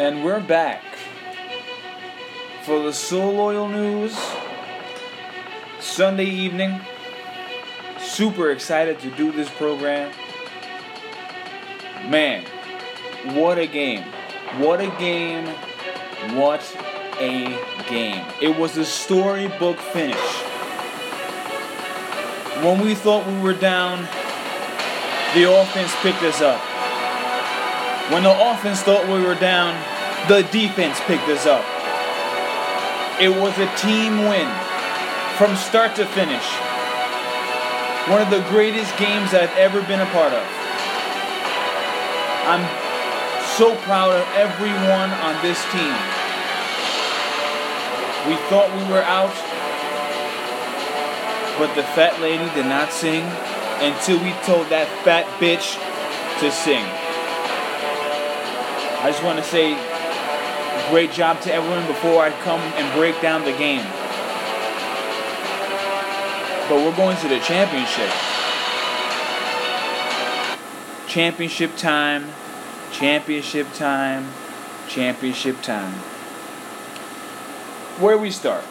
And we're back for the So Loyal News Sunday evening. Super excited to do this program. Man, what a game. What a game. What a game. It was a storybook finish. When we thought we were down, the offense picked us up. When the offense thought we were down, the defense picked us up. It was a team win from start to finish. One of the greatest games I've ever been a part of. I'm so proud of everyone on this team. We thought we were out, but the fat lady did not sing until we told that fat bitch to sing. I just want to say great job to everyone before I come and break down the game. But we're going to the championship. Championship time, championship time, championship time. Where we start?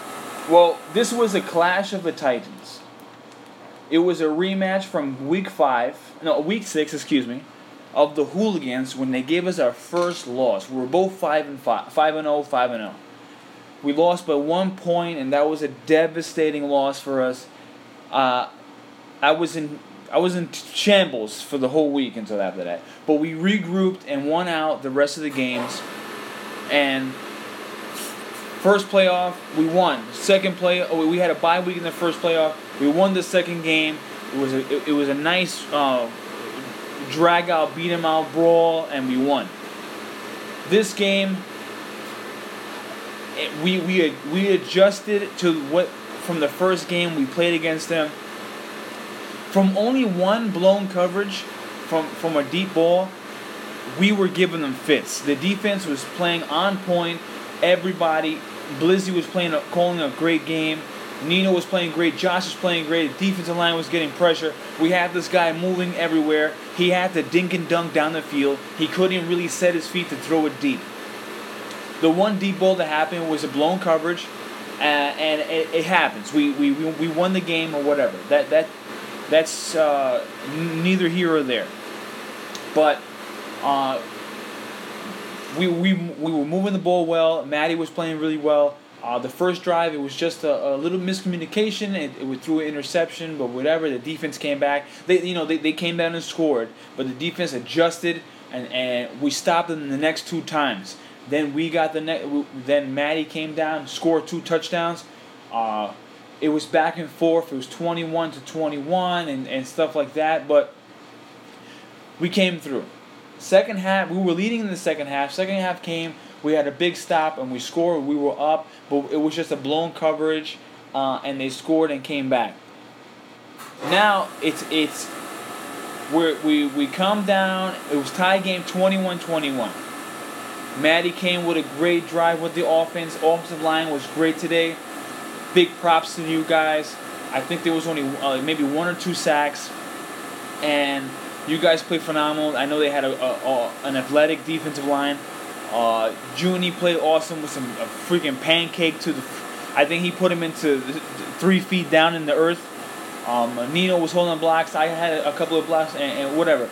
Well, this was a clash of the Titans. It was a rematch from week five, no, week six, excuse me, of the Hooligans when they gave us our first loss. We were both five and five, five and 0, 5 and 0. We lost by one point, and that was a devastating loss for us. Uh, I was in I was in shambles for the whole week until after that. But we regrouped and won out the rest of the games. And first playoff, we won. Second play, oh, we had a bye week in the first playoff. We won the second game. It was a, it, it was a nice uh, drag out, beat 'em out brawl, and we won. This game, it, we we we adjusted to what from the first game we played against them. From only one blown coverage from from a deep ball, we were giving them fits. The defense was playing on point. Everybody, Blizzy was playing, a, calling a great game. Nino was playing great. Josh was playing great. The defensive line was getting pressure. We had this guy moving everywhere. He had to dink and dunk down the field. He couldn't really set his feet to throw it deep. The one deep ball that happened was a blown coverage, uh, and it, it, happens. We, we we won the game or whatever. That that that's uh, neither here or there. But uh, we, we we were moving the ball well. Maddie was playing really well. Uh, the first drive, it was just a, a little miscommunication. It, it was through an interception, but whatever. The defense came back. They, you know, they, they came down and scored, but the defense adjusted, and, and we stopped them the next two times. Then we got the next. Then Maddie came down, scored two touchdowns. Uh, it was back and forth. It was 21 to 21 and, and stuff like that. But we came through. Second half, we were leading in the second half. Second half came. We had a big stop and we scored. We were up, but it was just a blown coverage, uh, and they scored and came back. Now it's it's we we we come down. It was tie game 21-21. Maddie came with a great drive with the offense. Offensive line was great today. Big props to you guys. I think there was only uh, maybe one or two sacks, and you guys played phenomenal. I know they had a, a, a an athletic defensive line. Uh, Junie played awesome with some a freaking pancake to the. I think he put him into three feet down in the earth. Um, Nino was holding blocks. I had a couple of blocks and, and whatever.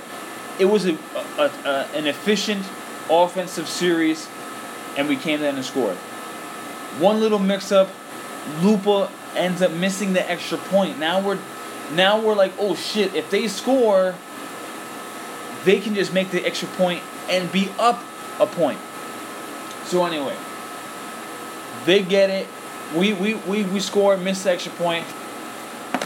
It was a, a, a, an efficient offensive series, and we came in and scored. One little mix-up, Lupa ends up missing the extra point. Now we're now we're like, oh shit! If they score, they can just make the extra point and be up a point. So anyway, they get it. We we we, we score, miss the extra point.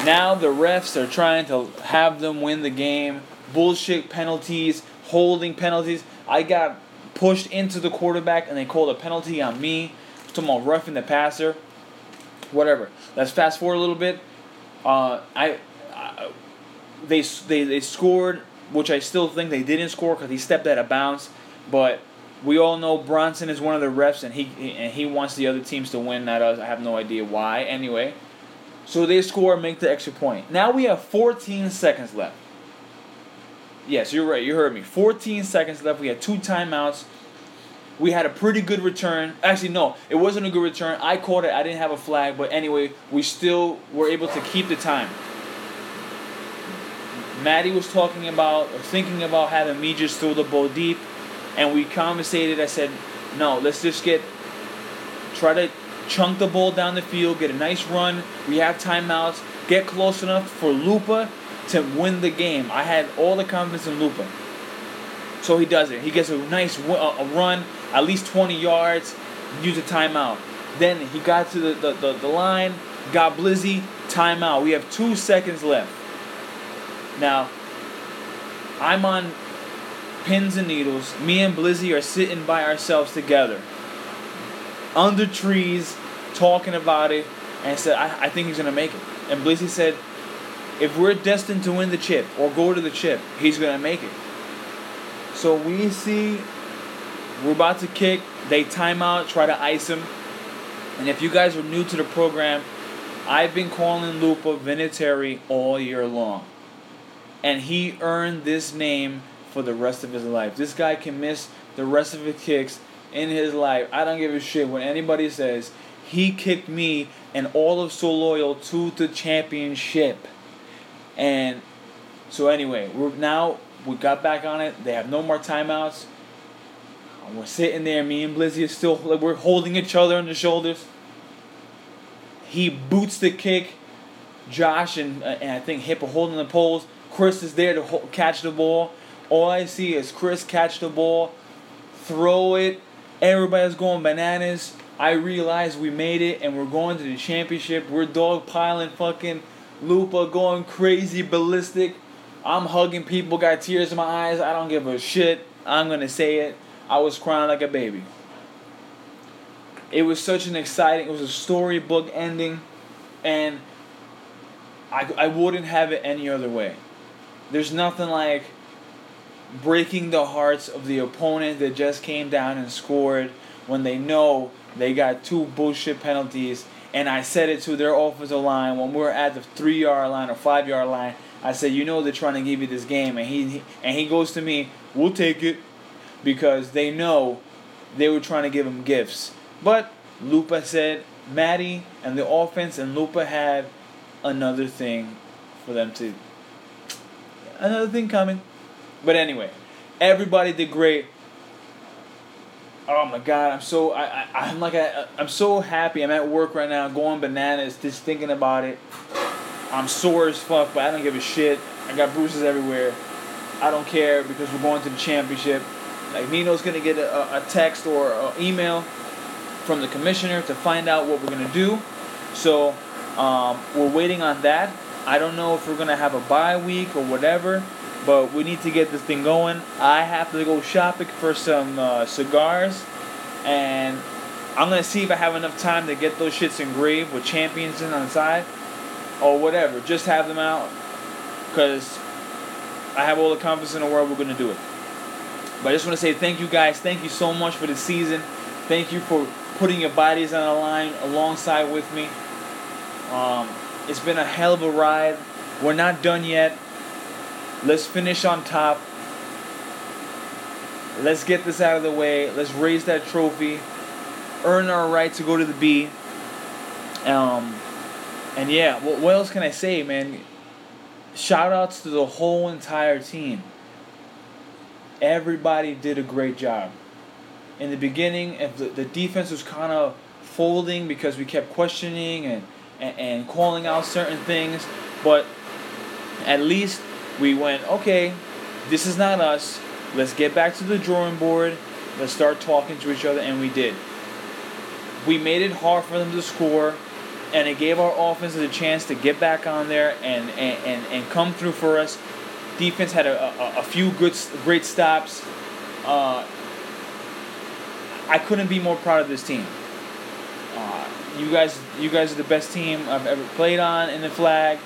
Now the refs are trying to have them win the game. Bullshit penalties, holding penalties. I got pushed into the quarterback and they called a penalty on me. Talking about roughing the passer. Whatever. Let's fast forward a little bit. Uh, I, I they, they they scored, which I still think they didn't score because he stepped out of bounds. But we all know Bronson is one of the refs, and he and he wants the other teams to win, not us. I have no idea why. Anyway, so they score, make the extra point. Now we have 14 seconds left. Yes, you're right. You heard me. 14 seconds left. We had two timeouts. We had a pretty good return. Actually, no, it wasn't a good return. I caught it. I didn't have a flag, but anyway, we still were able to keep the time. Maddie was talking about or thinking about having me just throw the ball deep, and we conversated. I said, no, let's just get try to chunk the ball down the field, get a nice run. We have timeouts. Get close enough for Lupa to win the game. I had all the confidence in Lupa. So he does it. He gets a nice run, at least 20 yards, use a timeout. Then he got to the, the, the, the line, got Blizzy, timeout. We have two seconds left. Now, I'm on pins and needles. Me and Blizzy are sitting by ourselves together. Under trees, talking about it, and said, I, I think he's gonna make it. And Blizzy said, if we're destined to win the chip or go to the chip, he's gonna make it. So we see we're about to kick, they time out, try to ice him. And if you guys are new to the program, I've been calling Lupa Vinatieri all year long. And he earned this name for the rest of his life. This guy can miss the rest of his kicks in his life. I don't give a shit what anybody says. He kicked me and all of So Loyal to the championship. And so anyway, we're now we got back on it. They have no more timeouts. And we're sitting there. Me and Blizzy are still like we're holding each other on the shoulders. He boots the kick. Josh and, uh, and I think Hip are holding the poles. Chris is there to ho- catch the ball. All I see is Chris catch the ball, throw it. Everybody's going bananas. I realize we made it and we're going to the championship. We're dog piling fucking Lupa going crazy ballistic. I'm hugging people, got tears in my eyes. I don't give a shit. I'm gonna say it. I was crying like a baby. It was such an exciting, it was a storybook ending, and I, I wouldn't have it any other way. There's nothing like breaking the hearts of the opponent that just came down and scored when they know they got two bullshit penalties. And I said it to their offensive line when we are at the three yard line or five yard line. I said, you know they're trying to give you this game, and he and he goes to me, we'll take it, because they know they were trying to give him gifts. But Lupa said Maddie and the offense and Lupa had another thing for them to another thing coming. But anyway, everybody did great. Oh my god, I'm so I, I I'm like I, I'm so happy. I'm at work right now, going bananas, just thinking about it. I'm sore as fuck, but I don't give a shit. I got bruises everywhere. I don't care because we're going to the championship. Like Nino's gonna get a, a text or an email from the commissioner to find out what we're gonna do. So um, we're waiting on that. I don't know if we're gonna have a bye week or whatever, but we need to get this thing going. I have to go shopping for some uh, cigars, and I'm gonna see if I have enough time to get those shits engraved with champions in on the side or whatever. Just have them out because I have all the confidence in the world we're to do it. But I just want to say thank you guys. Thank you so much for the season. Thank you for putting your bodies on the line alongside with me. Um, it's been a hell of a ride. We're not done yet. Let's finish on top. Let's get this out of the way. Let's raise that trophy. Earn our right to go to the B. Um, and yeah, what, what else can I say, man? Shout outs to the whole entire team. Everybody did a great job. In the beginning, if the, the defense was kind of folding because we kept questioning and, and, and calling out certain things, but at least we went, okay, this is not us. Let's get back to the drawing board. Let's start talking to each other, and we did. We made it hard for them to score and it gave our offense a chance to get back on there and and, and, and come through for us. Defense had a, a, a few good great stops. Uh, I couldn't be more proud of this team. Uh, you guys, you guys are the best team I've ever played on in the flag.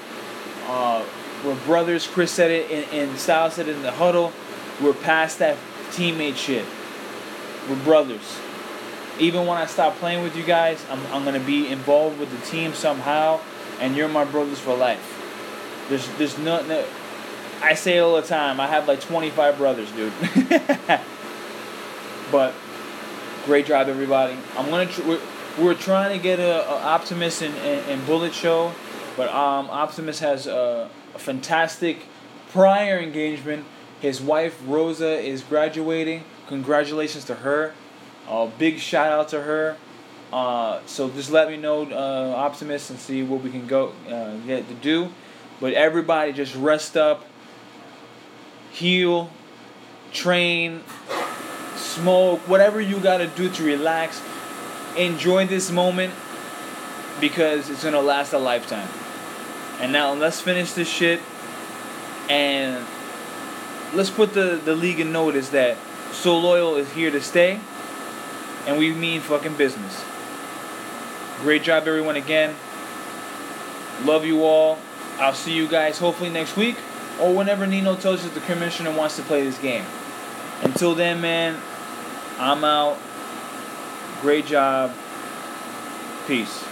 Uh, we're brothers. Chris said it, and, and Styles said it in the huddle. We're past that teammate shit. We're brothers even when I stop playing with you guys, I'm, I'm gonna be involved with the team somehow, and you're my brothers for life. There's there's no, no I say it all the time. I have like 25 brothers, dude. but Great job, everybody. I'm gonna. Tr- we're, we're trying to get a, a Optimus and, and, and, Bullet show, but um, Optimus has a, a fantastic prior engagement. His wife Rosa is graduating. Congratulations to her. A uh, big shout out to her. Uh, so just let me know, uh, Optimus, and see what we can go uh, get to do. But everybody, just rest up, heal, train, smoke, whatever you gotta do to relax. Enjoy this moment because it's gonna last a lifetime. And now let's finish this shit and let's put the, the league in notice that So Loyal is here to stay and we mean fucking business. Great job, everyone, again. Love you all. I'll see you guys hopefully next week or whenever Nino tells you the commissioner wants to play this game. Until then, man, I'm out. Great job. Peace.